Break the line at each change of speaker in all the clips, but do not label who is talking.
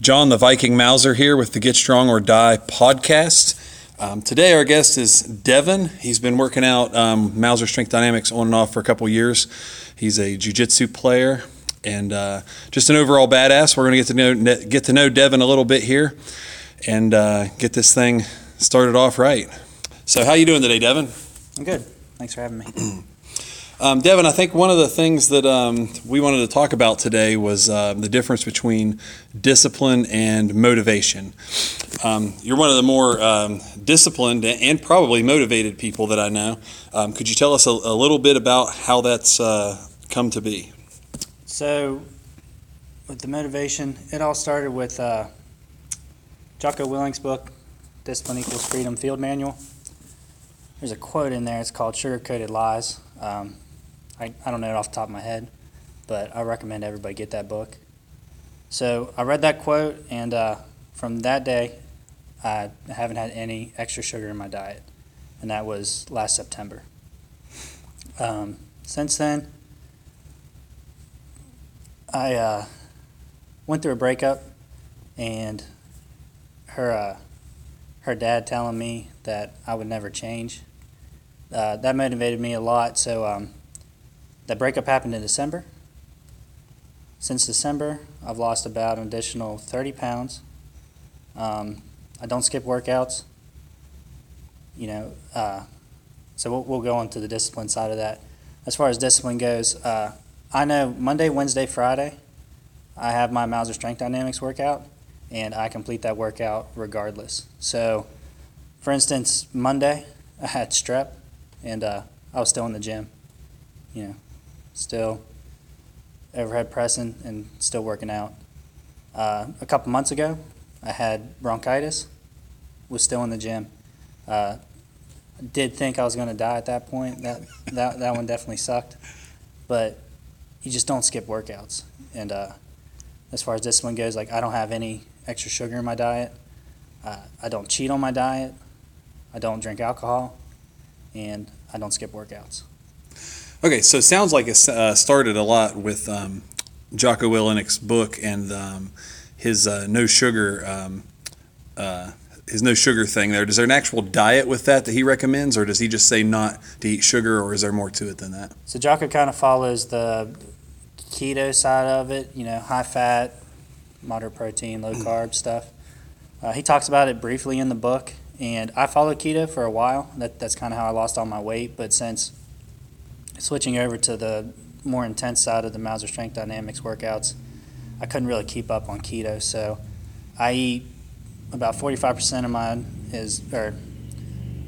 John the Viking Mauser here with the Get Strong or Die podcast. Um, today, our guest is Devan. He's been working out um, Mauser Strength Dynamics on and off for a couple years. He's a jiu-jitsu player and uh, just an overall badass. We're going to get to know get to know Devan a little bit here and uh, get this thing started off right. So, how you doing today, Devan?
I'm good. Thanks for having me.
Um, Devan, I think one of the things that um, we wanted to talk about today was uh, the difference between discipline and motivation. Um, you're one of the more um, disciplined and probably motivated people that I know. Um, could you tell us a, a, little bit about how that's uh, come to be?
So, with the motivation, it all started with uh, Jocko Willink's book, Discipline Equals Freedom Field Manual. There's a quote in there. It's called Sugar Coated Lies. Um, I, I don't know it off the top of my head, but I recommend everybody get that book. So I read that quote, and uh, from that day, I haven't had any extra sugar in my diet, and that was last September. Um, since then, I uh, went through a breakup, and her uh, her dad telling me that I would never change. Uh, that motivated me a lot. So um, that breakup happened in December. Since December, I've lost about an additional 30 pounds. Um, I don't skip workouts. You know, uh, so we'll, we'll, go on to the discipline side of that. As far as discipline goes, uh, I know Monday, Wednesday, Friday, I have my Mauser Strength Dynamics workout, and I complete that workout regardless. So, for instance, Monday, I had strep, and uh, I was still in the gym. You know, still overhead pressing and still working out. Uh, a couple months ago, I had bronchitis, was still in the gym. Uh, did think I was going to die at that point. That, that, that one definitely sucked. But you just don't skip workouts. And uh, as far as discipline goes, like I don't have any extra sugar in my diet. Uh, I don't cheat on my diet. I don't drink alcohol. And I don't skip workouts.
Okay, so it sounds like it uh, started a lot with um, Jocko Willink's book and um, his uh, no sugar um, uh, his no sugar thing. There, is there an actual diet with that that he recommends, or does he just say not to eat sugar, or is there more to it than that?
So Jocko kind of follows the keto side of it. You know, high fat, moderate protein, low carb stuff. Uh, he talks about it briefly in the book, and I followed keto for a while. That, that's kind of how I lost all my weight. But since switching over to the more intense side of the Mauser Strength Dynamics workouts, I couldn't really keep up on keto. So I eat about 45% of mine is, or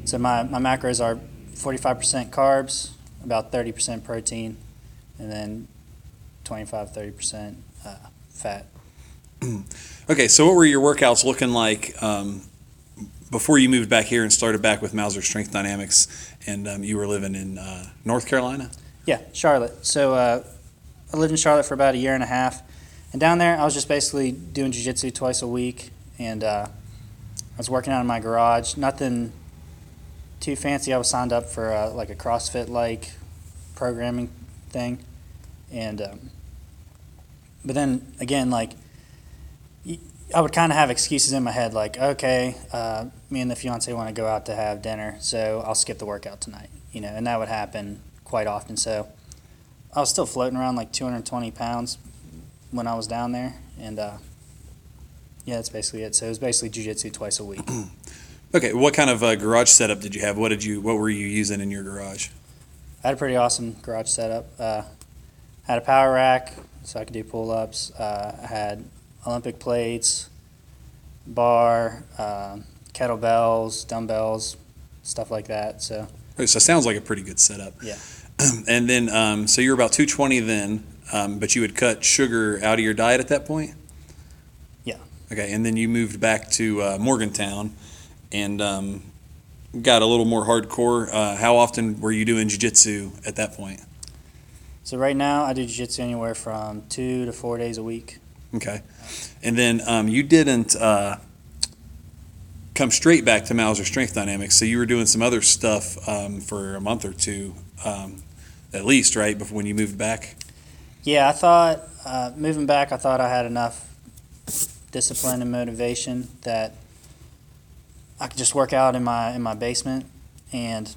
so my, my macros are 45% carbs, about 30% protein, and then 25, 30% uh, fat.
okay, so what were your workouts looking like um, before you moved back here and started back with Mauser Strength Dynamics? And um, you were living in uh, North Carolina.
Yeah, Charlotte. So uh, I lived in Charlotte for about a year and a half, and down there I was just basically doing jiu-jitsu twice a week, and uh, I was working out in my garage. Nothing too fancy. I was signed up for uh, like a CrossFit like programming thing, and um, but then again like. I would kind of have excuses in my head, like, okay, uh, me and the fiance want to go out to have dinner, so I'll skip the workout tonight, you know, and that would happen quite often. So I was still floating around like 220 pounds when I was down there, and uh, yeah, that's basically it. So it was basically jujitsu twice a week.
okay, what kind of uh, garage setup did you have? What did you, what were you using in your garage?
I had a pretty awesome garage setup. Uh, had a power rack so I could do pull-ups. Uh, I had Olympic plates, bar. Um, kettlebells, dumbbells, stuff like that. So.
so it sounds like a pretty good setup.
Yeah.
and then, um, so you're about 220 then, um, but you had cut sugar out of your diet at that point.
Yeah.
Okay, and then you moved back to uh, Morgantown, and um, got a little more hardcore. Uh, how often were you doing jiu-jitsu at that point?
So right now I do jiu-jitsu anywhere from two to four days a week.
Okay, and then um, you didn't. Uh, come straight back to Mauser Strength Dynamics. So you were doing some other stuff um, for a month or two, um, at least, right? Before when you moved back.
Yeah, I thought uh, moving back, I thought I had enough discipline and motivation that I could just work out in my in my basement, and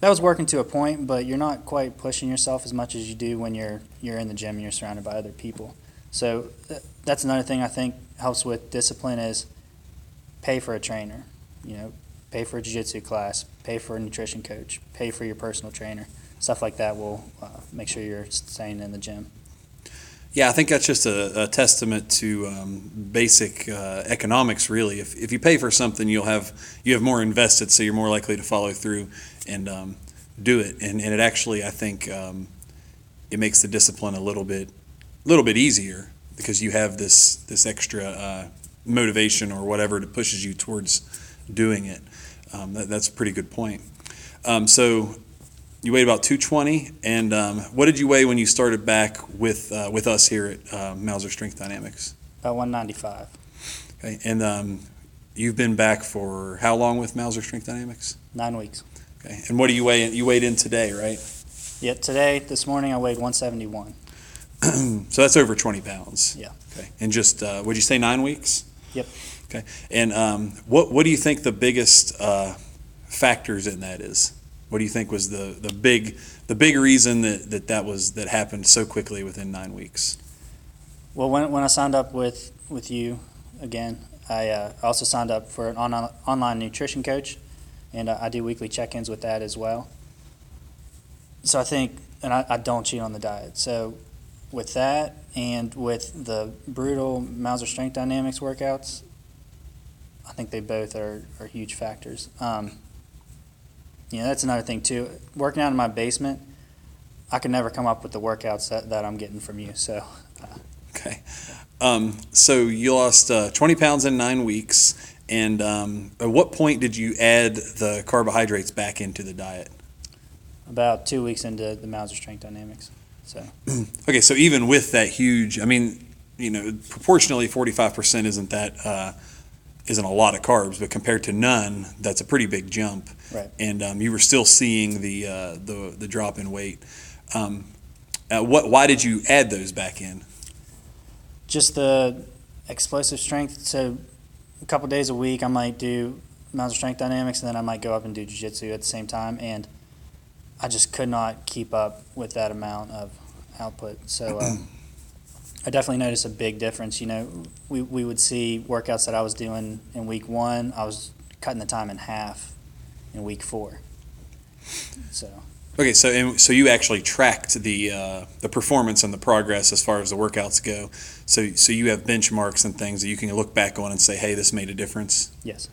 that was working to a point. But you're not quite pushing yourself as much as you do when you're you're in the gym and you're surrounded by other people. So that's another thing I think helps with discipline is pay for a trainer. You know, pay for a jiu-jitsu class, pay for a nutrition coach, pay for your personal trainer. Stuff like that will uh, make sure you're staying in the gym.
Yeah, I think that's just a, a testament to um, basic uh, economics. Really, if, if you pay for something, you'll have you have more invested, so you're more likely to follow through and um, do it. And, and it actually, I think, um, it makes the discipline a little bit little bit easier because you have this this extra uh, motivation or whatever that pushes you towards doing it. Um, that, that's a pretty good point. Um, so you weighed about 220, and um, what did you weigh when you started back with uh, with us here at uh, Mauser Strength Dynamics?
About 195.
Okay, and um, you've been back for how long with Mauser Strength Dynamics?
Nine weeks.
Okay, and what do you weigh? In? You weighed in today, right?
Yeah, today, this morning, I weighed 171.
so that's over 20 pounds.
Yeah.
Okay, and just uh, would you say nine weeks?
Yep.
Okay, and um, what what do you think the biggest uh, factors in that is? What do you think was the, the big the big reason that, that that was that happened so quickly within nine weeks?
Well, when, when I signed up with, with you again, I uh, also signed up for an on, online nutrition coach, and uh, I do weekly check ins with that as well. So I think, and I, I don't cheat on the diet. So with that and with the brutal Mauser Strength Dynamics workouts, I think they both are, are huge factors. Um, you know, that's another thing too. Working out in my basement, I could never come up with the workouts that, that I'm getting from you. So,
Okay. Um, so you lost uh, 20 pounds in nine weeks. And um, at what point did you add the carbohydrates back into the diet?
about two weeks into the Mauser Strength Dynamics. So,
Okay, so even with that huge, I mean, you know, proportionally, 45% isn't that uh, isn't a lot of carbs, but compared to none, that's a pretty big jump.
Right.
And um, you were still seeing the uh, the the drop in weight. Um, uh, what? Why did you add those back in?
just the explosive strength. So, a couple days a week, I might do Mauser Strength Dynamics, and then I might go up and do Jiu Jitsu at the same time. And I just could not keep up with that amount of output. So, uh, I definitely noticed a big difference. You know, we, we would see workouts that I was doing in week one, I was cutting the time in half in week four. So,
Okay, so and, so you actually tracked the uh, the performance and the progress as far as the workouts go. So so you have benchmarks and things that you can look back on and say, hey, this made a difference.
yes.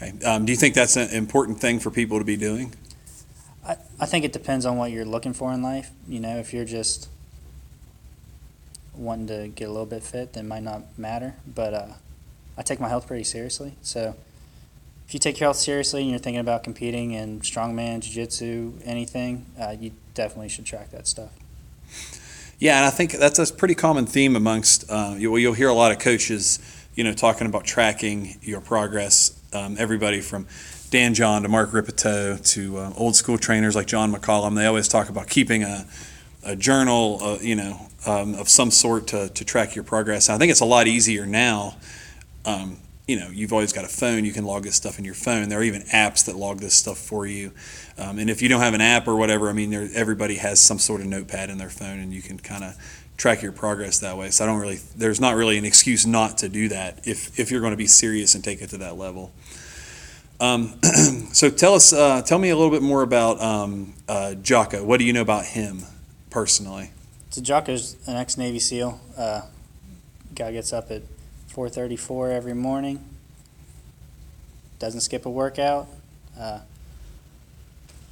Okay. Um, do you think that's an important thing for people to be doing?
I, think it depends on what you're looking for in life. You know, if you're just wanting to get a little bit fit, then it might not matter. But uh, I take my health pretty seriously. So if you take your health seriously and you're thinking about competing in strongman, jiu-jitsu, anything, uh, you definitely should track that stuff.
Yeah, and I think that's a pretty common theme amongst. Uh, you, you'll hear a lot of coaches, you know, talking about tracking your progress. Um, everybody from Dan John to Mark Rippetoe to uh, old school trainers like John McCallum, they always talk about keeping a, a journal, uh, you know, um, of some sort to, to track your progress. And I think it's a lot easier now. Um, you know, you've always got a phone, you can log this stuff in your phone. There are even apps that log this stuff for you. Um, and if you don't have an app or whatever, I mean, everybody has some sort of notepad in their phone and you can kind of track your progress that way. So I don't really, there's not really an excuse not to do that if, if you're going to be serious and take it to that level. Um, so tell us, uh, tell me a little bit more about um, uh, Jocko. What do you know about him personally?
So Jocko's an ex-Navy SEAL. Uh, guy gets up at 4:34 every morning. Doesn't skip a workout. Uh,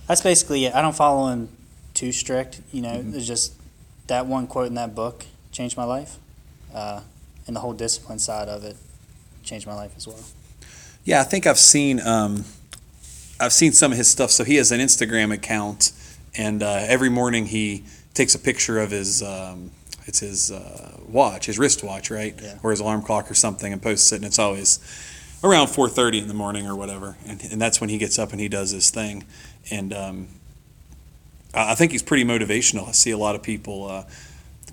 that's basically it. I don't follow him too strict. You know,
Mhm.
it's just that one quote in that book changed my life, uh, and the whole discipline side of it changed my life as well.
Yeah, I think I've seen um, I've seen some of his stuff. So he has an Instagram account, and uh, every morning he takes a picture of his um, it's his uh, watch, his wristwatch, right,
Yeah.
or his alarm clock or something, and posts it. And it's always around 4:30 in the morning or whatever, and, and that's when he gets up and he does his thing. And um, I I think he's pretty motivational. I see a lot of people. Uh,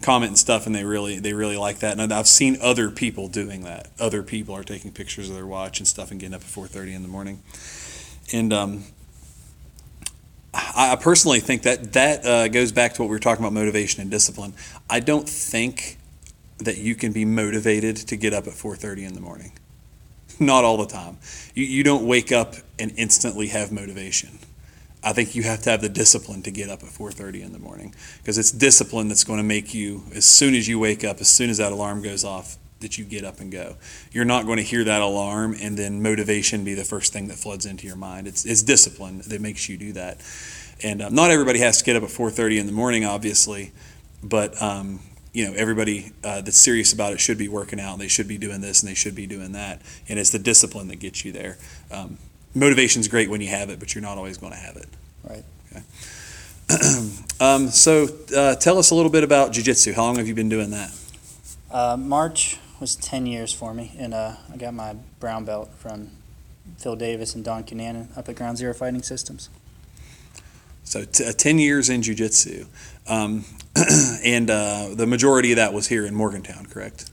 comment and stuff, and they really they really like that. And I've seen other people doing that. Other people are taking pictures of their watch and stuff and getting up at four thirty in the morning. And um, I personally think that that uh, goes back to what we were talking about motivation and discipline. I don't think that you can be motivated to get up at 4:30 in the morning. Not all the time. You, you don't wake up and instantly have motivation. I think you have to have the discipline to get up at 4:30 in the morning because it's discipline that's going to make you as soon as you wake up, as soon as that alarm goes off, that you get up and go. You're not going to hear that alarm and then motivation be the first thing that floods into your mind. It's, it's discipline that makes you do that. And uh, not everybody has to get up at 4:30 in the morning, obviously, but um, you know everybody uh, that's serious about it should be working out. And they should be doing this and they should be doing that. And it's the discipline that gets you there. Um, motivation's great when you have it, but you're not always going to have it.
Right.
Okay. um, so uh, tell us a little bit about jiu-jitsu. How long have you been doing that?
Uh, March was 10 years for me, and uh, I got my brown belt from Phil Davis and Don Cunanan up at Ground Zero Fighting Systems.
So t- uh, 10 years in jiu-jitsu. Um, and uh, the majority of that was here in Morgantown, correct?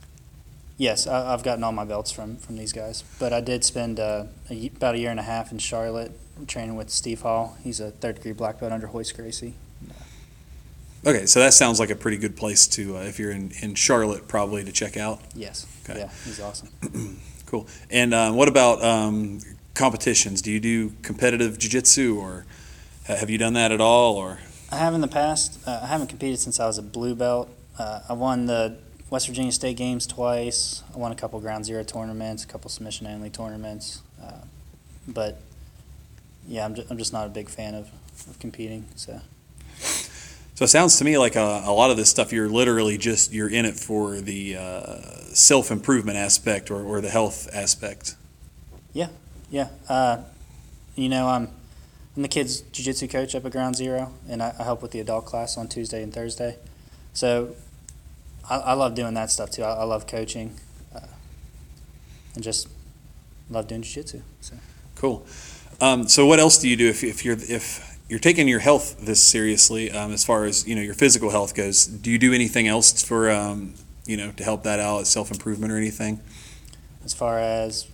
Yes, I, I've gotten all my belts from, from these guys, but I did spend uh, a, about a year and a half in Charlotte training with Steve Hall. He's a third degree black belt under Royce Gracie.
Okay, so that sounds like a pretty good place to, uh, if you're in, in Charlotte, probably to check out.
Yes.
Okay.
Yeah, he's awesome.
Cool. And uh, what about um, competitions? Do you do competitive jiu-jitsu or have you done that at all? Or
I have in the past. Uh, I haven't competed since I was a blue belt. Uh, I won the West Virginia State Games twice. I won a couple Ground Zero tournaments, a couple submission only tournaments. Uh, but yeah, I'm, ju- I'm just not a big fan of, of competing. So
So it sounds to me like a, a lot of this stuff you're literally just you're in it for the uh, self improvement aspect or, or the health aspect.
yeah, yeah. uh, you know, I'm I'm the kids jiu-jitsu coach up at Ground Zero, and I, I help with the adult class on Tuesday and Thursday. So I, I love doing that stuff too. I, I love coaching, uh, and just love doing jiu-jitsu. So.
Cool. Um, so what else do you do if, if you're if you're taking your health this seriously um, as far as you know your physical health goes? Do you do anything else for um, you know to help that out, self improvement or anything?
as far as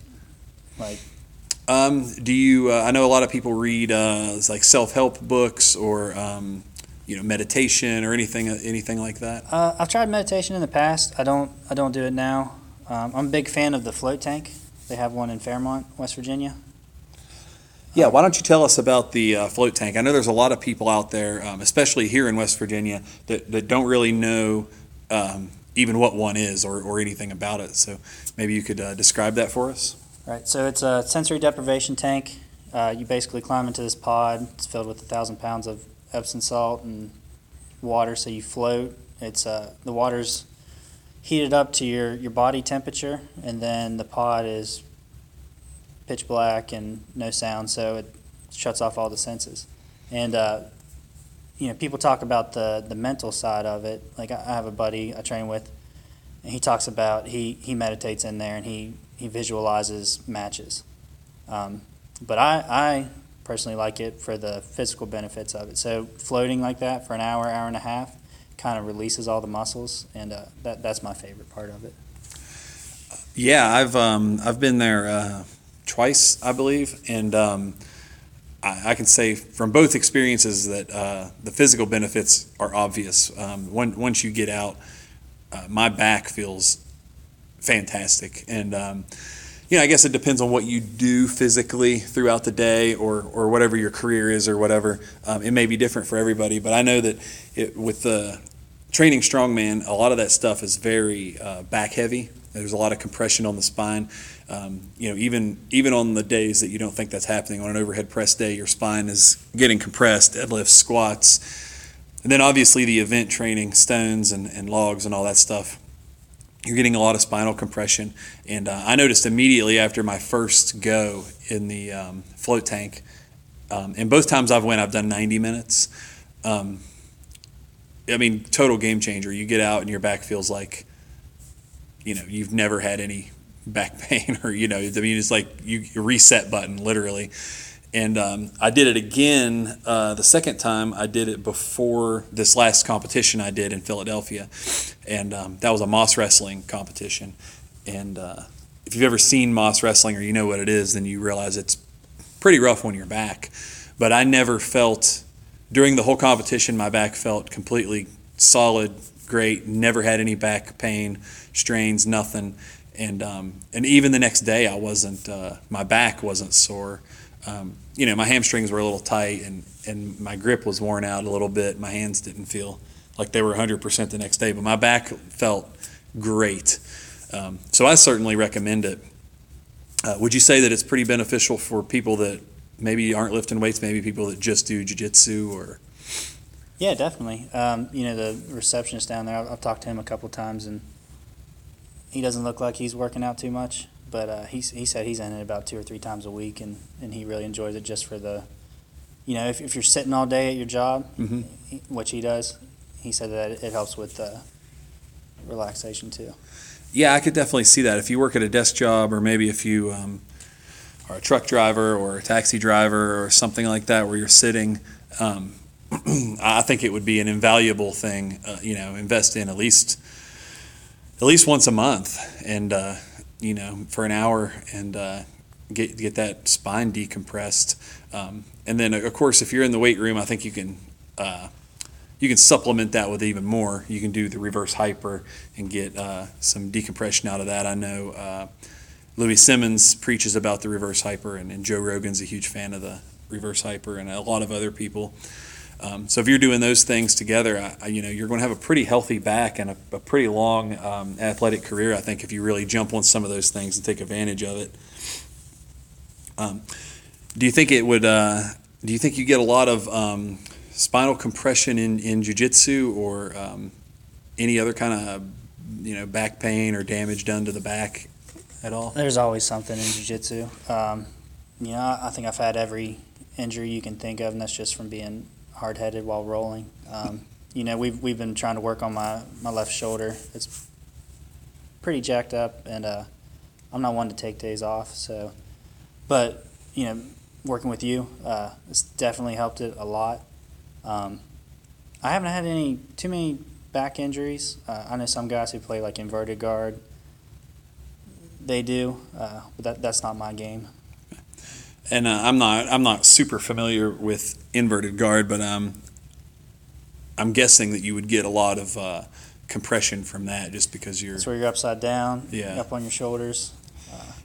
like
Um, do you? Uh, I know a lot of people read uh, like self help books or um, you know meditation or anything anything like that.
uh, I've tried meditation in the past. I don't I don't do it now. Um, I'm a big fan of the float tank. They have one in Fairmont, West Virginia.
Yeah, why don't you tell us about the uh, float tank? I know there's a lot of people out there, um, especially here in West Virginia, that, that don't really know um, even what one is or, or anything about it. So maybe you could uh, describe that for us.
Right. So it's a sensory deprivation tank. Uh, you basically climb into this pod. It's filled with a thousand pounds of Epsom salt and water, so you float. It's uh, the water's heated up to your, your body temperature, and then the pod is pitch black and no sound, so it shuts off all the senses. And uh, you know, people talk about the the mental side of it. Like I have a buddy I train with, and he talks about he he meditates in there and he he visualizes matches. Um, but I, I personally like it for the physical benefits of it. So floating like that for an hour, hour and a half, kind of releases all the muscles, and uh, that that's my favorite part of it.
Yeah, I've um, I've been there uh, twice, I believe, and um, I, I can say from both experiences that uh, the physical benefits are obvious. Um, when, once you get out, uh, my back feels fantastic, and um, you know, I guess it depends on what you do physically throughout the day, or or whatever your career is, or whatever. Um, it may be different for everybody, but I know that it, with the training strongman, a lot of that stuff is very uh, back heavy. There's a lot of compression on the spine. Um, you know, even even on the days that you don't think that's happening, on an overhead press day, your spine is getting compressed. Deadlifts, squats, and then obviously the event training, stones and, and logs and all that stuff. You're getting a lot of spinal compression, and uh, I noticed immediately after my first go in the um, float tank, um, and both times I've went, I've done 90 minutes. Um, I mean, total game changer. You get out and your back feels like, you know, you've never had any back pain, or you know, I mean, it's like you reset button literally. And um, I did it again uh, the second time. I did it before this last competition I did in Philadelphia, and um, that was a Mas wrestling competition. And uh, if you've ever seen Mas wrestling or you know what it is, then you realize it's pretty rough on your back. But I never felt during the whole competition my back felt completely solid, great. Never had any back pain, strains, nothing. And um, and even the next day I wasn't uh, my back wasn't sore um, you know, my hamstrings were a little tight and, and my grip was worn out a little bit. My hands didn't feel like they were 100% the next day, but my back felt great. Um, so I certainly recommend it. Uh, would you say that it's pretty beneficial for people that maybe aren't lifting weights, maybe people that just do jujitsu or?
Yeah, definitely. Um, you know, the receptionist down there, I've, I've talked to him a couple times and he doesn't look like he's working out too much but uh, he he said he's in it about two or three times a week, and, and he really enjoys it just for the, you know, if, if you're sitting all day at your job,
Mhm.
which he does, he said that it helps with uh, relaxation too.
Yeah, I could definitely see that. If you work at a desk job, or maybe if you um, are a truck driver or a taxi driver or something like that, where you're sitting, um, I think it would be an invaluable thing. Uh, you know, invest in at least at least once a month, and uh, you know, for an hour, and uh, get get that spine decompressed. Um, and then, of course, if you're in the weight room, I think you can. Uh, you can supplement that with even more. You can do the reverse hyper and get uh, some decompression out of that. I know uh, Louie Simmons preaches about the reverse hyper, and, and, Joe Rogan's a huge fan of the reverse hyper, and a lot of other people. Um, so if you're doing those things together, I, you know you're going to have a pretty healthy back and a, a pretty long um, athletic career. I think if you really jump on some of those things and take advantage of it. Um, do you think it would? Uh, do you think you get a lot of um, spinal compression in, in jujitsu or um, any other kind of you know back pain or damage done to the back at all?
There's always something in jujitsu. Um, you know, I think I've had every injury you can think of, and that's just from being hard headed while rolling. Um, you know, we've we've been trying to work on my, my left shoulder. It's pretty jacked up, and uh, I'm not one to take days off. So, but you know, working with you, uh, it's definitely helped it a lot. Um, I haven't had any too many back injuries. Uh, I know some guys who play like inverted guard. They do, uh, but that, that's not my game.
And uh, I'm not I'm not super familiar with inverted guard, but um, I'm guessing that you would get a lot of uh, compression from that just because you're.
That's where you're upside down,
Yeah.
up on your shoulders.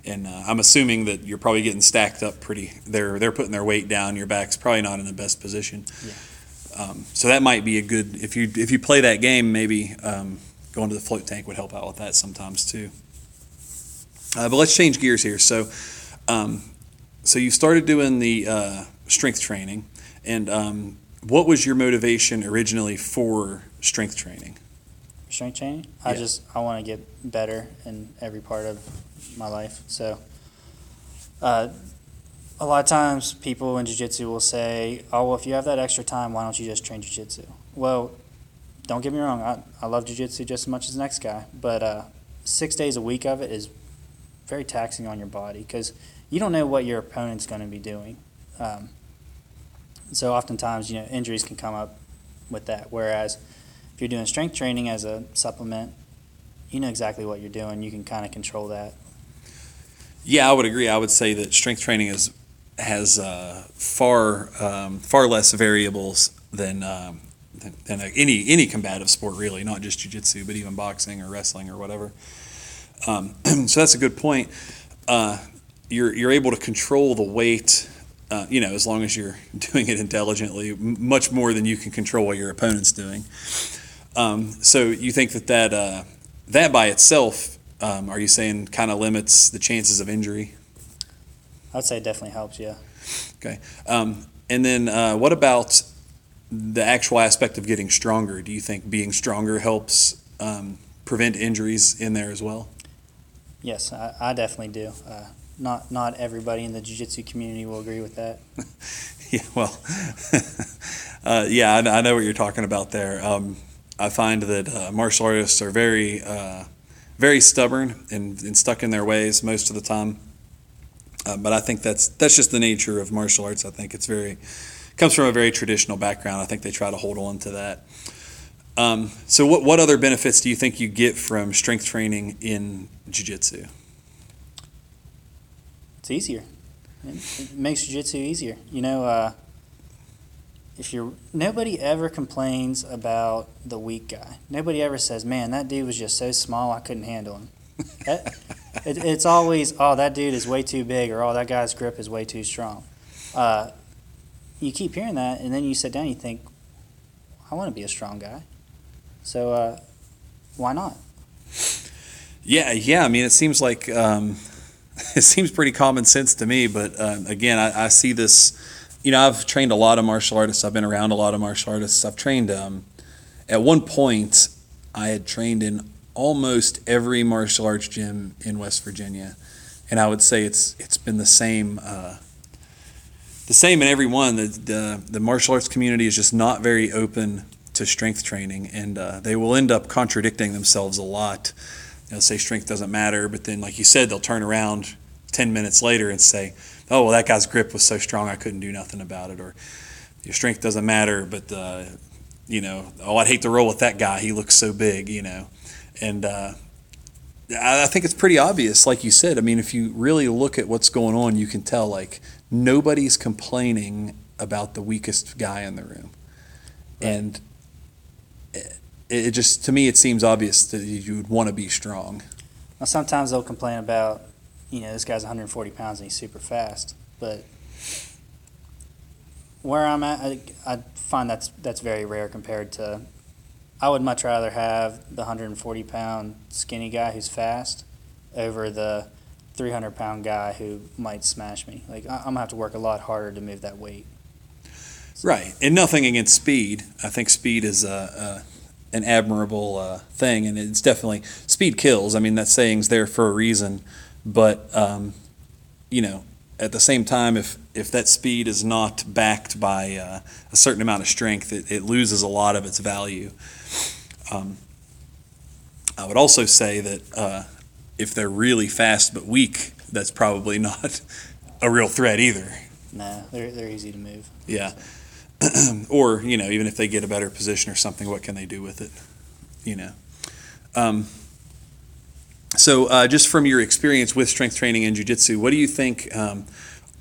And uh, I'm assuming that you're probably getting stacked up pretty. They're they're putting their weight down. Your back's probably not in the best position.
Yeah.
Um, so that might be a good if you if you play that game, maybe um, going to the float tank would help out with that sometimes too. Uh, but let's change gears here. So, um, so you started doing the uh, strength training, and um, what was your motivation originally for strength training?
Strength training. I just I want to get better in every part of my life. So, uh, a lot of times people in jiu-jitsu will say, "Oh, well, if you have that extra time, why don't you just train jiu-jitsu?" Well, don't get me wrong. I, I love jiu-jitsu just as much as the next guy, but uh, six days a week of it is very taxing on your body because you don't know what your opponent's going to be doing. Um, so oftentimes, you know, injuries can come up with that. Whereas if you're doing strength training as a supplement, you know exactly what you're doing. You can kind of control that.
Yeah, I would agree. I would say that strength training is has uh, far um, far less variables than um, than, than a, any any combative sport, really, not just jujitsu, but even boxing or wrestling or whatever. Um, so that's a good point. Uh, you're you're able to control the weight. Uh, you know, as long as you're doing it intelligently, much more than you can control what your opponent's doing. Um, so you think that that uh, that by itself, um, are you saying, kind of limits the chances of injury?
I'd say it definitely helps. Yeah.
Okay. Um, and then uh, what about the actual aspect of getting stronger? Do you think being stronger helps um, prevent injuries in there as well?
Yes, I, I definitely do. Uh, not not everybody in the jiu-jitsu community will agree with that.
Yeah, well, uh, yeah, I, I know what you're talking about there. Um, I find that uh, martial artists are very, uh, very stubborn and, and stuck in their ways most of the time. Uh, but I think that's that's just the nature of martial arts. I think it's very comes from a very traditional background. I think they try to hold on to that. Um, so, what what other benefits do you think you get from strength training in jiu-jitsu?
It's easier. It, makes jiu-jitsu easier. You know, uh, if you're nobody ever complains about the weak guy. Nobody ever says, "Man, that dude was just so small, I couldn't handle him." It, it's always, "Oh, that dude is way too big," or "Oh, that guy's grip is way too strong." Uh, you keep hearing that, and then you sit down, and you think, "I want to be a strong guy." So, uh, why not?
Yeah, yeah. I mean, it seems like um, it seems pretty common sense to me. But um, again, I, I see this. You know, I've trained a lot of martial artists. I've been around a lot of martial artists. I've trained. Um, at one point, I had trained in almost every martial arts gym in West Virginia, and I would say it's it's been the same. Uh, the same in every one. The, the the martial arts community is just not very open to strength training, and uh, they will end up contradicting themselves a lot you know, say strength doesn't matter, but then, like you said, they'll turn around 10 minutes later and say, oh, well, that guy's grip was so strong I couldn't do nothing about it. Or your strength doesn't matter, but, uh, you know, oh, I'd hate to roll with that guy. He looks so big, you know. And uh, I I think it's pretty obvious, like you said. I mean, if you really look at what's going on, you can tell, like, nobody's complaining about the weakest guy in the room. And it, it just, to me, it seems obvious that you would want to be strong.
Now, sometimes they'll complain about, you know, this guy's 140 pounds and he's super fast. But where I'm at, I, I find that's that's very rare compared to. I would much rather have the 140 pound skinny guy who's fast over the 300 pound guy who might smash me. Like I, I'm gonna have to work a lot harder to move that weight.
Right, and nothing against speed. I think speed is a, a an admirable uh, thing, and it's definitely speed kills. I mean, that saying's there for a reason, but um, you know, at the same time, if if that speed is not backed by uh, a certain amount of strength, it, it loses a lot of its value. Um, I would also say that uh, if they're really fast but weak, that's probably not a real threat either.
Nah, they're they're easy to move.
Yeah. or, you know, even if they get a better position or something, what can they do with it? You know. Um, so, uh, just from your experience with strength training and jujitsu, what do you think um,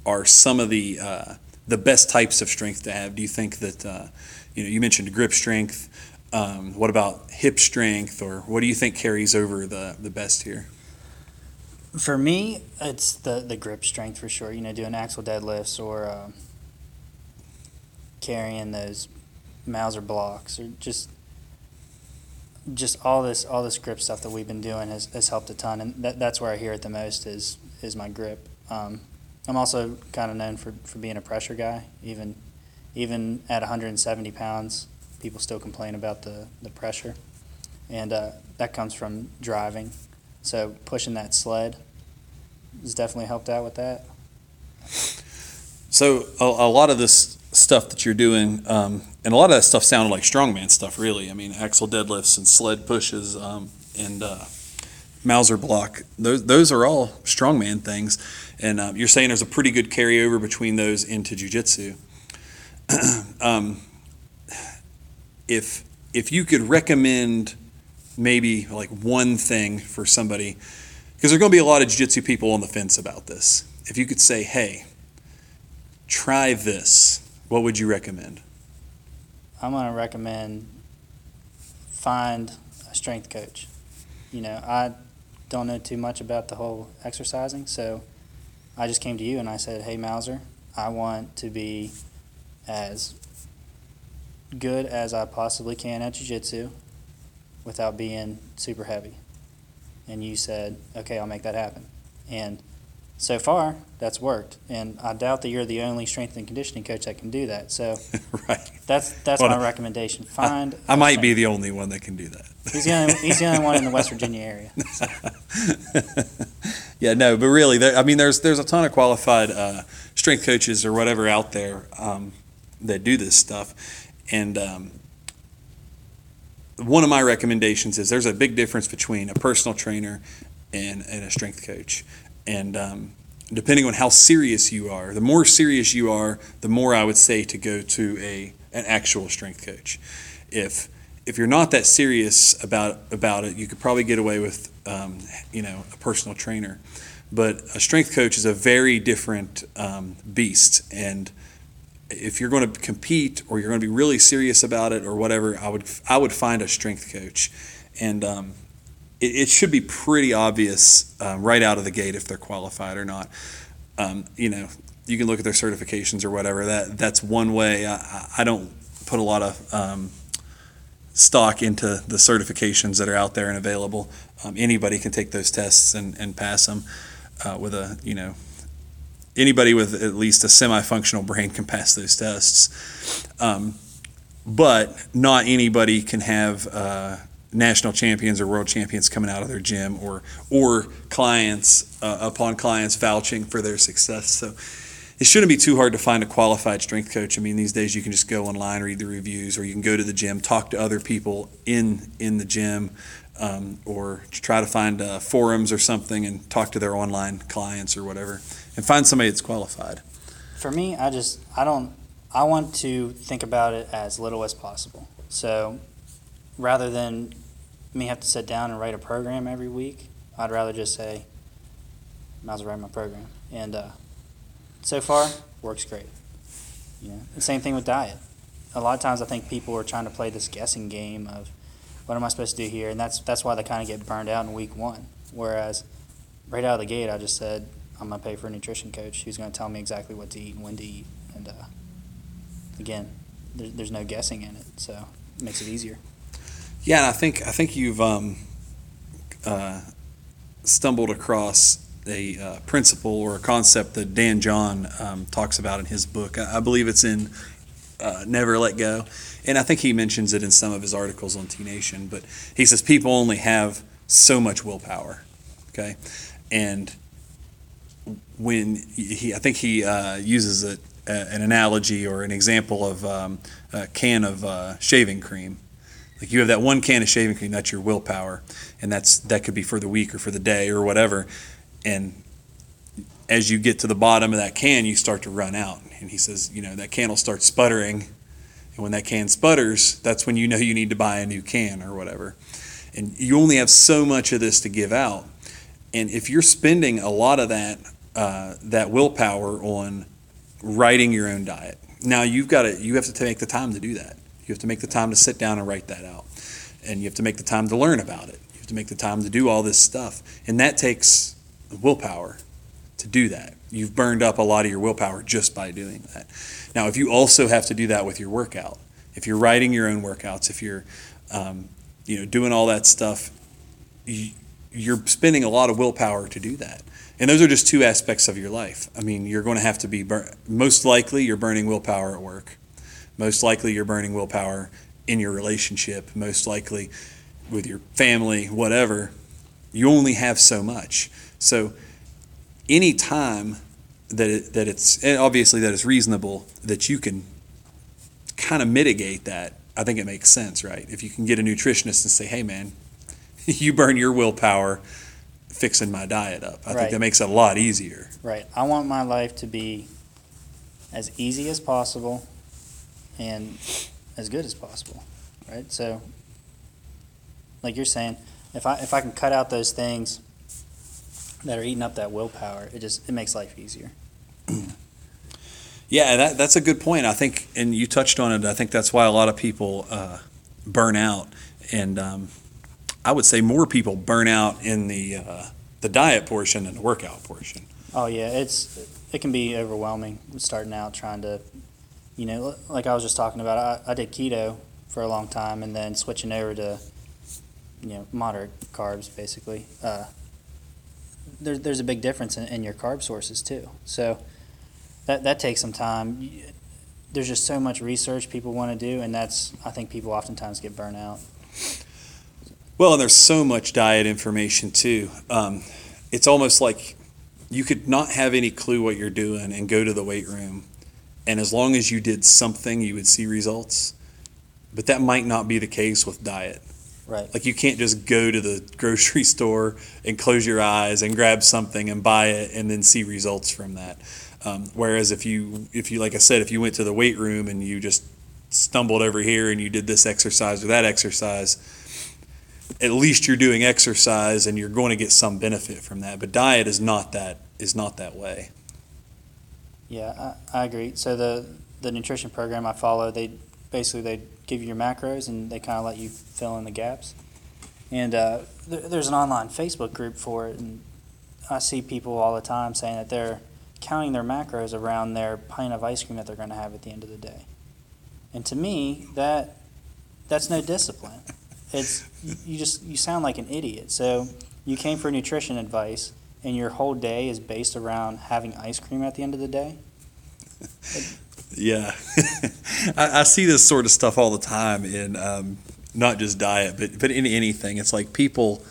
are some of the uh, the best types of strength to have? Do you think that uh, you know you mentioned grip strength? Um, what about hip strength, or what do you think carries over the the best here?
For me, it's the the grip strength for sure. You know, doing axle deadlifts or uh, carrying those Mauser blocks or just just all this all this grip stuff that we've been doing has, has helped a ton, and that, that's where I hear it the most is is my grip. Um, I'm also kind of known for, for being a pressure guy. Even even at 170 pounds, people still complain about the, the pressure, and uh, that comes from driving. So pushing that sled has definitely helped out with that.
So a, a lot of this stuff that you're doing, um, and a lot of that stuff sounded like strongman stuff, really. I mean, axle deadlifts and sled pushes um, and uh, Mauser block. Those those are all strongman things, and uh, you're saying there's a pretty good carryover between those into jujitsu. um, if if you could recommend maybe like one thing for somebody, because there's going to be a lot of jiu-jitsu people on the fence about this. If you could say, hey, try this, what would you recommend?
I'm going to recommend find a strength coach. You know, I don't know too much about the whole exercising, so I just came to you and I said, "Hey Mauser, I want to be as good as I possibly can at jiu-jitsu without being super heavy." And you said, "Okay, I'll make that happen." And so far, that's worked, and I doubt that you're the only strength and conditioning coach that can do that. So
right.
that's that's
Well,
my recommendation. Find.
I might
strength-
be the only one that can do that.
He's the only he's the only one in the West Virginia area.
yeah, no, but really, there, I mean, there's there's a ton of qualified uh, strength coaches or whatever out there um, that do this stuff, and um, one of my recommendations is there's a big difference between a personal trainer and, and a strength coach, and um, depending on how serious you are, the more serious you are, the more I would say to go to a an actual strength coach. If if you're not that serious about about it, you could probably get away with um, you know a personal trainer. But a strength coach is a very different um, beast, and if you're going to compete or you're going to be really serious about it or whatever, I would I would find a strength coach, and um, it, it, should be pretty obvious uh, right out of the gate if they're qualified or not. Um, you know, you can look at their certifications or whatever. That that's one way. I, I don't put a lot of um, stock into the certifications that are out there and available. Um, anybody can take those tests and, and pass them uh, with a you know anybody with at least a semi-functional brain can pass those tests. Um, but not anybody can have uh, national champions or world champions coming out of their gym or or clients uh, upon clients vouching for their success. So it shouldn't be too hard to find a qualified strength coach. I mean, these days you can just go online, read the reviews, or you can go to the gym, talk to other people in in the gym, um, or try to find uh, forums or something and talk to their online clients or whatever, and find somebody that's qualified.
For me, I just I don't I want to think about it as little as possible. So rather than me have to sit down and write a program every week, I'd rather just say, I might as well write my program. And uh, so far, works great. You know, the same thing with diet. A lot of times, I think people are trying to play this guessing game of what am I supposed to do here, and that's that's why they kind of get burned out in week one. Whereas, right out of the gate, I just said I'm gonna pay for a nutrition coach who's gonna tell me exactly what to eat and when to eat. And uh, again, there, there's no guessing in it, so it makes it easier.
Yeah, and I think I think you've um, uh, stumbled across a uh, principle or a concept that Dan John um, talks about in his book. I, I believe it's in uh, Never Let Go, and I think he mentions it in some of his articles on T Nation. But he says people only have so much willpower, okay, and when he, I think he uh, uses a, an analogy or an example of um, a can of uh, shaving cream like you have that one can of shaving cream, that's your willpower, and that's that could be for the week or for the day or whatever. And as you get to the bottom of that can, you start to run out. And he says, you know, that can will start sputtering, and when that can sputters, that's when you know you need to buy a new can or whatever. And you only have so much of this to give out. And if you're spending a lot of that uh, that willpower on writing your own diet, now you've got to you have to take the time to do that. You have to make the time to sit down and write that out. And you have to make the time to learn about it. You have to make the time to do all this stuff. And that takes willpower to do that. You've burned up a lot of your willpower just by doing that. Now, if you also have to do that with your workout, if you're writing your own workouts, if you're um, you know doing all that stuff, you, you're spending a lot of willpower to do that. And those are just two aspects of your life. I mean, you're going to have to be bur- most likely you're burning willpower at work most likely you're burning willpower in your relationship, most likely with your family, whatever. You only have so much. So any time that it, that it's obviously that it's reasonable that you can kind of mitigate that, I think it makes sense, right? If you can get a nutritionist and say, "Hey, man, you burn your willpower fixing my diet up," I right. think that makes it a lot easier.
Right. I want my life to be as easy as possible and as good as possible, right? So, like you're saying, if I if I can cut out those things that are eating up that willpower, it just it makes life easier.
yeah, that that's a good point. I think, and you touched on it. I think that's why a lot of people uh, burn out, and um, I would say more people burn out in the uh, the diet portion than the workout portion.
Oh yeah, it's it can be overwhelming starting out trying to you know, like I was just talking about, I, I did keto for a long time and then switching over to, you know, moderate carbs basically. Uh, there, there's a big difference in, in your carb sources too. So that, that takes some time. There's just so much research people want to do, and that's, I think people oftentimes get burnt out.
Well, and there's so much diet information too. Um, it's almost like you could not have any clue what you're doing and go to the weight room and as long as you did something, you would see results. But that might not be the case with diet.
Right.
Like you can't just go to the grocery store and close your eyes and grab something and buy it and then see results from that. Um, whereas if you if you like I said, if you went to the weight room and you just stumbled over here and you did this exercise or that exercise, at least you're doing exercise and you're going to get some benefit from that. But diet is not that is not that way.
Yeah, I, I agree. So the the nutrition program I follow, they basically they give you your macros and they kind of let you fill in the gaps. And uh, there, there's an online Facebook group for it, and I see people all the time saying that they're counting their macros around their pint of ice cream that they're going to have at the end of the day. And to me, that that's no discipline. It's you just you sound like an idiot. So you came for nutrition advice, and your whole day is based around having ice cream at the end of the day.
Yeah, I, I see this sort of stuff all the time in um, not just diet, but but in anything. It's like people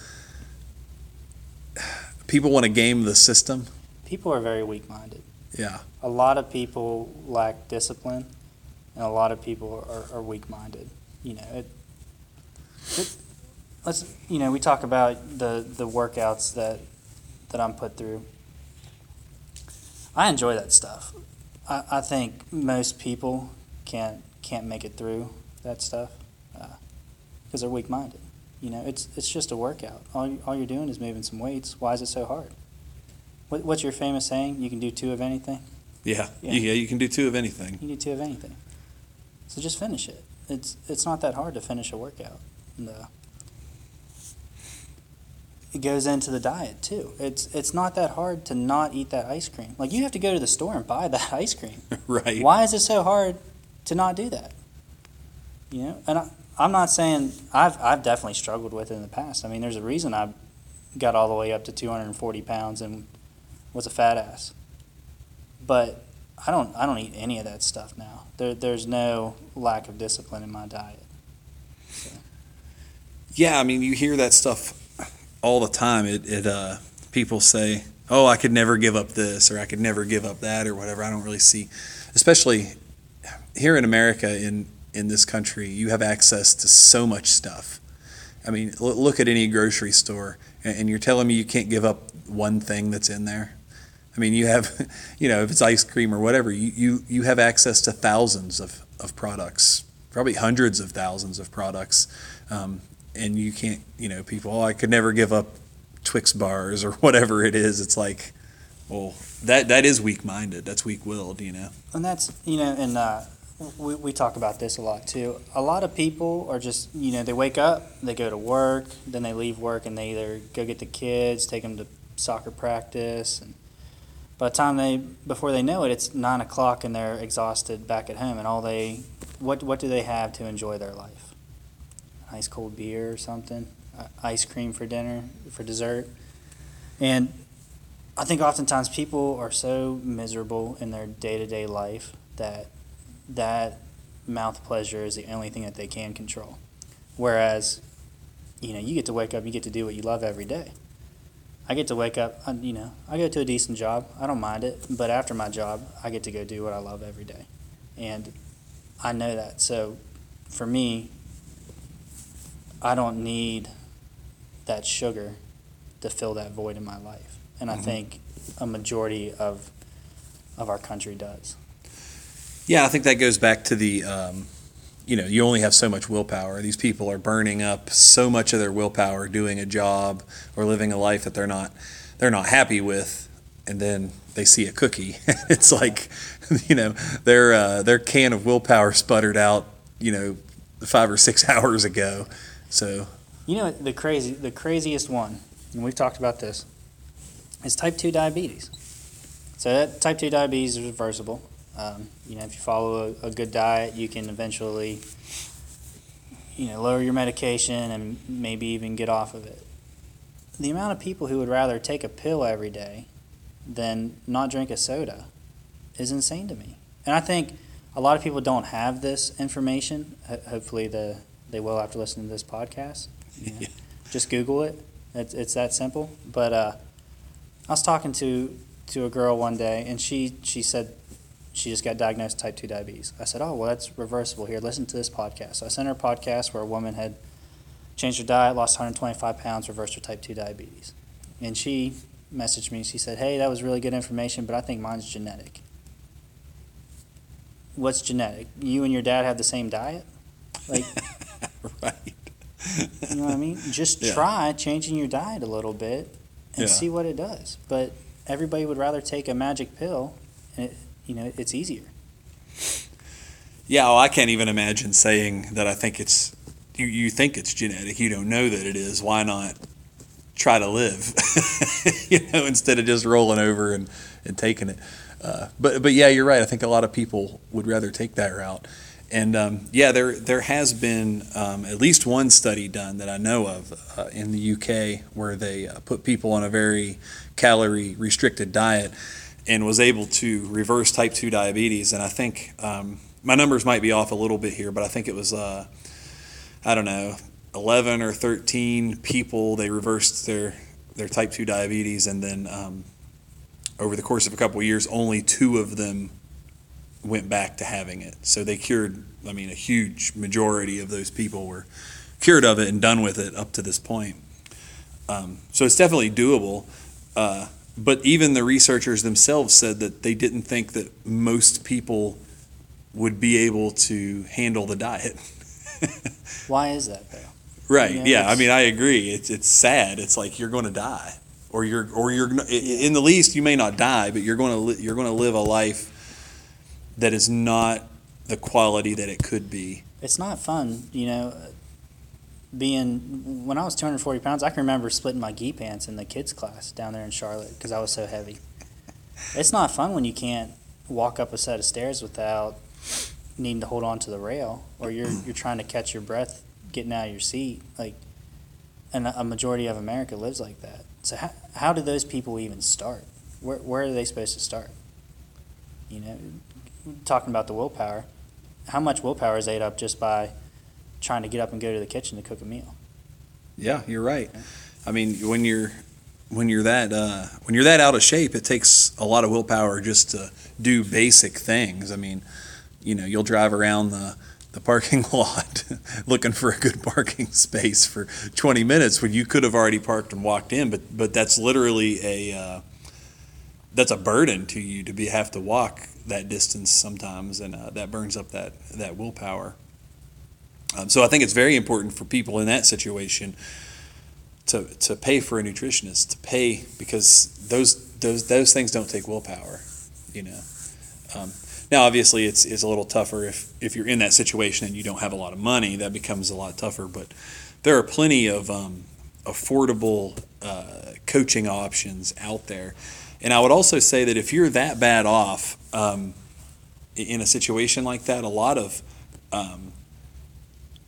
people want to game the system.
People are very weak-minded.
Yeah,
A lot of people lack discipline, and a lot of people are, are weak-minded. You know, it, it, let's you know we talk about the the workouts that that I'm put through. I enjoy that stuff. I, I think most people can't can't make it through that stuff because they're weak-minded. You know, it's it's just a workout. All you, all you're doing is moving some weights. Why is it so hard? What, what's your famous saying? You can do two of anything.
yeah,
Yeah.
yeah. You can do two of anything.
You can do two of anything. So just finish it. It's it's not that hard to finish a workout. And, uh, it goes into the diet too. It's it's not that hard to not eat that ice cream. Like you have to go to the store and buy that ice cream.
right.
Why is it so hard to not do that? You know, and I, I'm not saying I've I've definitely struggled with it in the past. I mean, there's a reason I got all the way up to 240 pounds and was a fat ass. But I don't I don't eat any of that stuff now. There there's no lack of discipline in my diet.
Yeah, I mean, you hear that stuff all the time. It, it uh, people say, "Oh, I could never give up this," or "I could never give up that," or whatever. I don't really see, especially here in America, in in this country, you have access to so much stuff. I mean, look at any grocery store, and, and you're telling me you can't give up one thing that's in there. I mean, you have, you know, if it's ice cream or whatever, you, you, you have access to thousands of, of products, probably hundreds of thousands of products. Um, and you can't, you know, people, oh, I could never give up Twix bars or whatever it is. It's like, well, that, that is weak minded. That's weak willed, you know?
And that's you know, and uh, we we talk about this a lot too. A lot of people are just you know they wake up, they go to work, then they leave work, and they either go get the kids, take them to soccer practice, and by the time they before they know it, it's nine o'clock, and they're exhausted back at home, and all they what what do they have to enjoy their life? Ice cold beer or something, uh, ice cream for dinner for dessert, and I think oftentimes people are so miserable in their day to day life that that mouth pleasure is the only thing that they can control. Whereas, you know, you get to wake up, you get to do what you love every day. I get to wake up, you know, I go to a decent job, I don't mind it, but after my job, I get to go do what I love every day. And I know that. So for me, I don't need that sugar to fill that void in my life. And I
Mhm.
think a majority of of our country does.
Yeah, I think that goes back to the, um, you know, you only have so much willpower. These people are burning up so much of their willpower doing a job or living a life that they're not, they're not happy with, and then they see a cookie. it's like, you know, their uh, their can of willpower sputtered out, you know, five or six hours ago. So
You know the crazy, the craziest one, and we've talked about this, is type two diabetes. So that type two diabetes is reversible. Um, you know, if you follow a, a good diet, you can eventually, you know, lower your medication and maybe even get off of it. The amount of people who would rather take a pill every day than not drink a soda is insane to me. And I think a lot of people don't have this information. Ho- Hopefully, the they will after listening to this podcast. You know,
Yeah.
Just Google it. It's, it's that simple. But uh, I was talking to to a girl one day, and she she said she just got diagnosed with type two diabetes. I said, "Oh, well, that's reversible. Here, listen to this podcast." So I sent her a podcast where a woman had changed her diet, lost 125 pounds, reversed her type 2 diabetes. And she messaged me. She said, Hey, that was really good information, but I think mine's genetic. What's genetic? You and your dad have the same diet? Like,
right.
you know what I mean? Just
Yeah.
try changing your diet a little bit and
Yeah.
see what it does. But everybody would rather take a magic pill, and it, you know, it's easier.
Yeah, well, I can't even imagine saying that I think it's you, you think it's genetic. You don't know that it is. Why not try to live? you know, instead of just rolling over and, and taking it. Uh, but but yeah, you're right. I think a lot of people would rather take that route. And um, yeah, there there has been um, at least one study done that I know of uh, in the UK where they uh, put people on a very calorie restricted diet and was able to reverse type 2 diabetes. And I think um, my numbers might be off a little bit here, but I think it was, uh, I don't know, 11 or 13 people, they reversed their, their type 2 diabetes. And then um, over the course of a couple of years, only two of them went back to having it. So they cured, I mean, a huge majority of those people were cured of it and done with it up to this point. Um, so it's definitely doable. Uh, but even the researchers themselves said that they didn't think that most people would be able to handle the diet.
Why is that, though?
right.
Yeah,
Yeah. I mean, I agree. It's it's sad. It's like you're going to die, or you're or you're in the least you may not die, but you're going to li- you're going to live a life that is not the quality that it could be.
It's not fun, you know. Being when I was 240 pounds, I can remember splitting my gi pants in the kids class down there in Charlotte because I was so heavy. It's not fun when you can't walk up a set of stairs without needing to hold on to the rail, or you're you're trying to catch your breath getting out of your seat. Like, and a majority of America lives like that. So how how do those people even start? Where where are they supposed to start? You know, talking about the willpower how much willpower is ate up just by trying to get up and go to the kitchen to cook a meal.
Yeah, you're right. I mean, when you're when you're that uh, when you're that out of shape, it takes a lot of willpower just to do basic things. I mean, you know, you'll drive around the the parking lot looking for a good parking space for 20 minutes when you could have already parked and walked in. But but that's literally a uh, that's a burden to you to be have to walk that distance sometimes, and uh, that burns up that that willpower. Um, so I think it's very important for people in that situation to to pay for a nutritionist, to pay because those those those things don't take willpower, you know. Um, now, obviously, it's it's a little tougher if if you're in that situation and you don't have a lot of money. That becomes a lot tougher. But there are plenty of um, affordable uh, coaching options out there. And I would also say that if you're that bad off um, in a situation like that, a lot of um,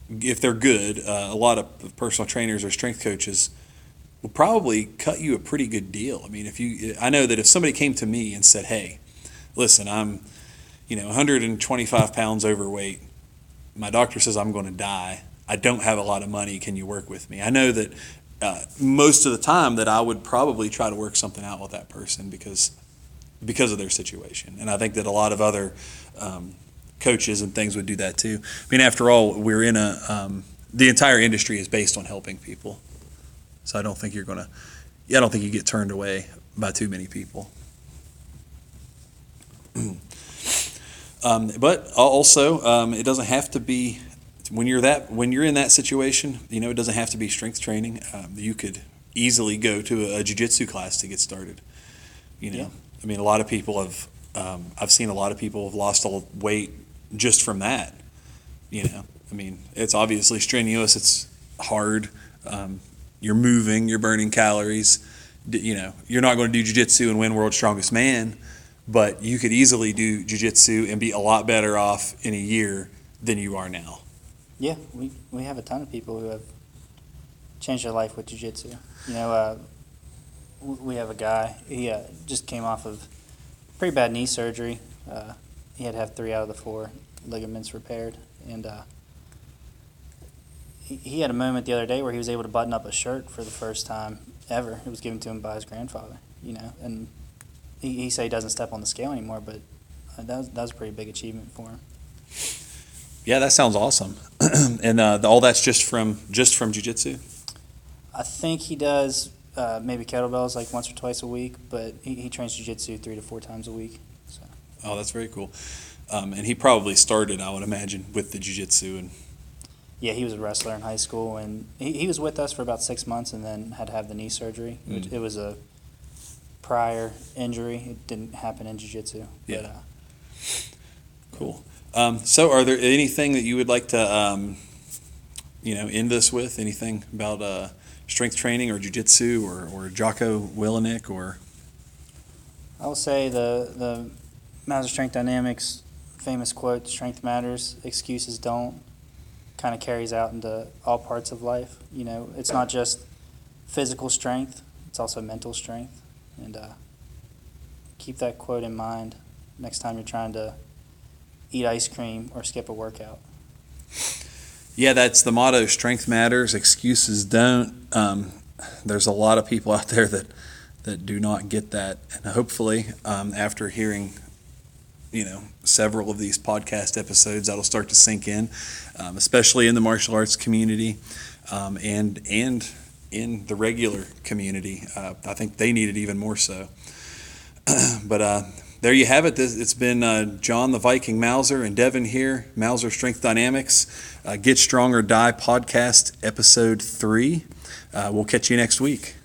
if they're good, uh, a lot of personal trainers or strength coaches will probably cut you a pretty good deal. I mean, if you, I know that if somebody came to me and said, "Hey, listen, I'm, you know, 125 pounds overweight. My doctor says I'm going to die. I don't have a lot of money. Can you work with me?" I know that uh, most of the time that I would probably try to work something out with that person because because of their situation, and I think that a lot of other um, coaches and things would do that too. I mean, after all, we're in a um, the entire industry is based on helping people, so I don't think you're gonna. Yeah, I don't think you get turned away by too many people. um, but also, um, it doesn't have to be when you're that when you're in that situation. You know, it doesn't have to be strength training. Um, you could easily go to a, a jujitsu class to get started. You know,
Yeah.
I mean, a lot of people have. Um, I've seen a lot of people have lost a weight just from that. You know, I mean, it's obviously strenuous. It's hard. Um, you're moving. You're burning calories. D- You know, you're not going to do jujitsu and win world's strongest man, but you could easily do jujitsu and be a lot better off in a year than you are now.
Yeah, we, we have a ton of people who have changed their life with jiu-jitsu. You know, uh, we have a guy, he uh, just came off of pretty bad knee surgery. Uh, he had to have three out of the four ligaments repaired. And uh, he, he had a moment the other day where he was able to button up a shirt for the first time ever. It was given to him by his grandfather, you know. And he, he said he doesn't step on the scale anymore, but uh, that, was, that was a pretty big achievement for him.
Yeah, that sounds awesome. and uh, all that's just from just from jujitsu.
I think he does uh, maybe kettlebells like once or twice a week, but he, he trains jujitsu three to four times a week.
Oh, that's very cool. Um, and he probably started, I would imagine, with the jujitsu and
Yeah, he was a wrestler in high school, and he, he was with us for about six months, and then had to have the knee surgery.
Mm.
it was a prior injury; it didn't happen in jiu-jitsu.
Yeah.
But, uh,
Cool. Um, so, are there anything that you would like to, um, you know, end this with? Anything about uh, strength training or jujitsu or, or Jocko Willink or?
I will say the the Mauser Strength Dynamics famous quote: "Strength matters, excuses don't." Kind of carries out into all parts of life. You know, it's not just physical strength; it's also mental strength. And uh, keep that quote in mind next time you're trying to eat ice cream or skip a workout.
Yeah, that's the motto. Strength matters, excuses don't. Um, there's a lot of people out there that that do not get that, and hopefully, um, after hearing, you know, several of these podcast episodes, that'll start to sink in, um, especially in the martial arts community, um, and and in the regular community. Uh, I think they need it even more so. but uh, there you have it. This, it's been uh, John the Viking Mauser and Devan here, Mauser Strength Dynamics, uh, Get Strong or Die podcast, episode three. Uh, we'll catch you next week.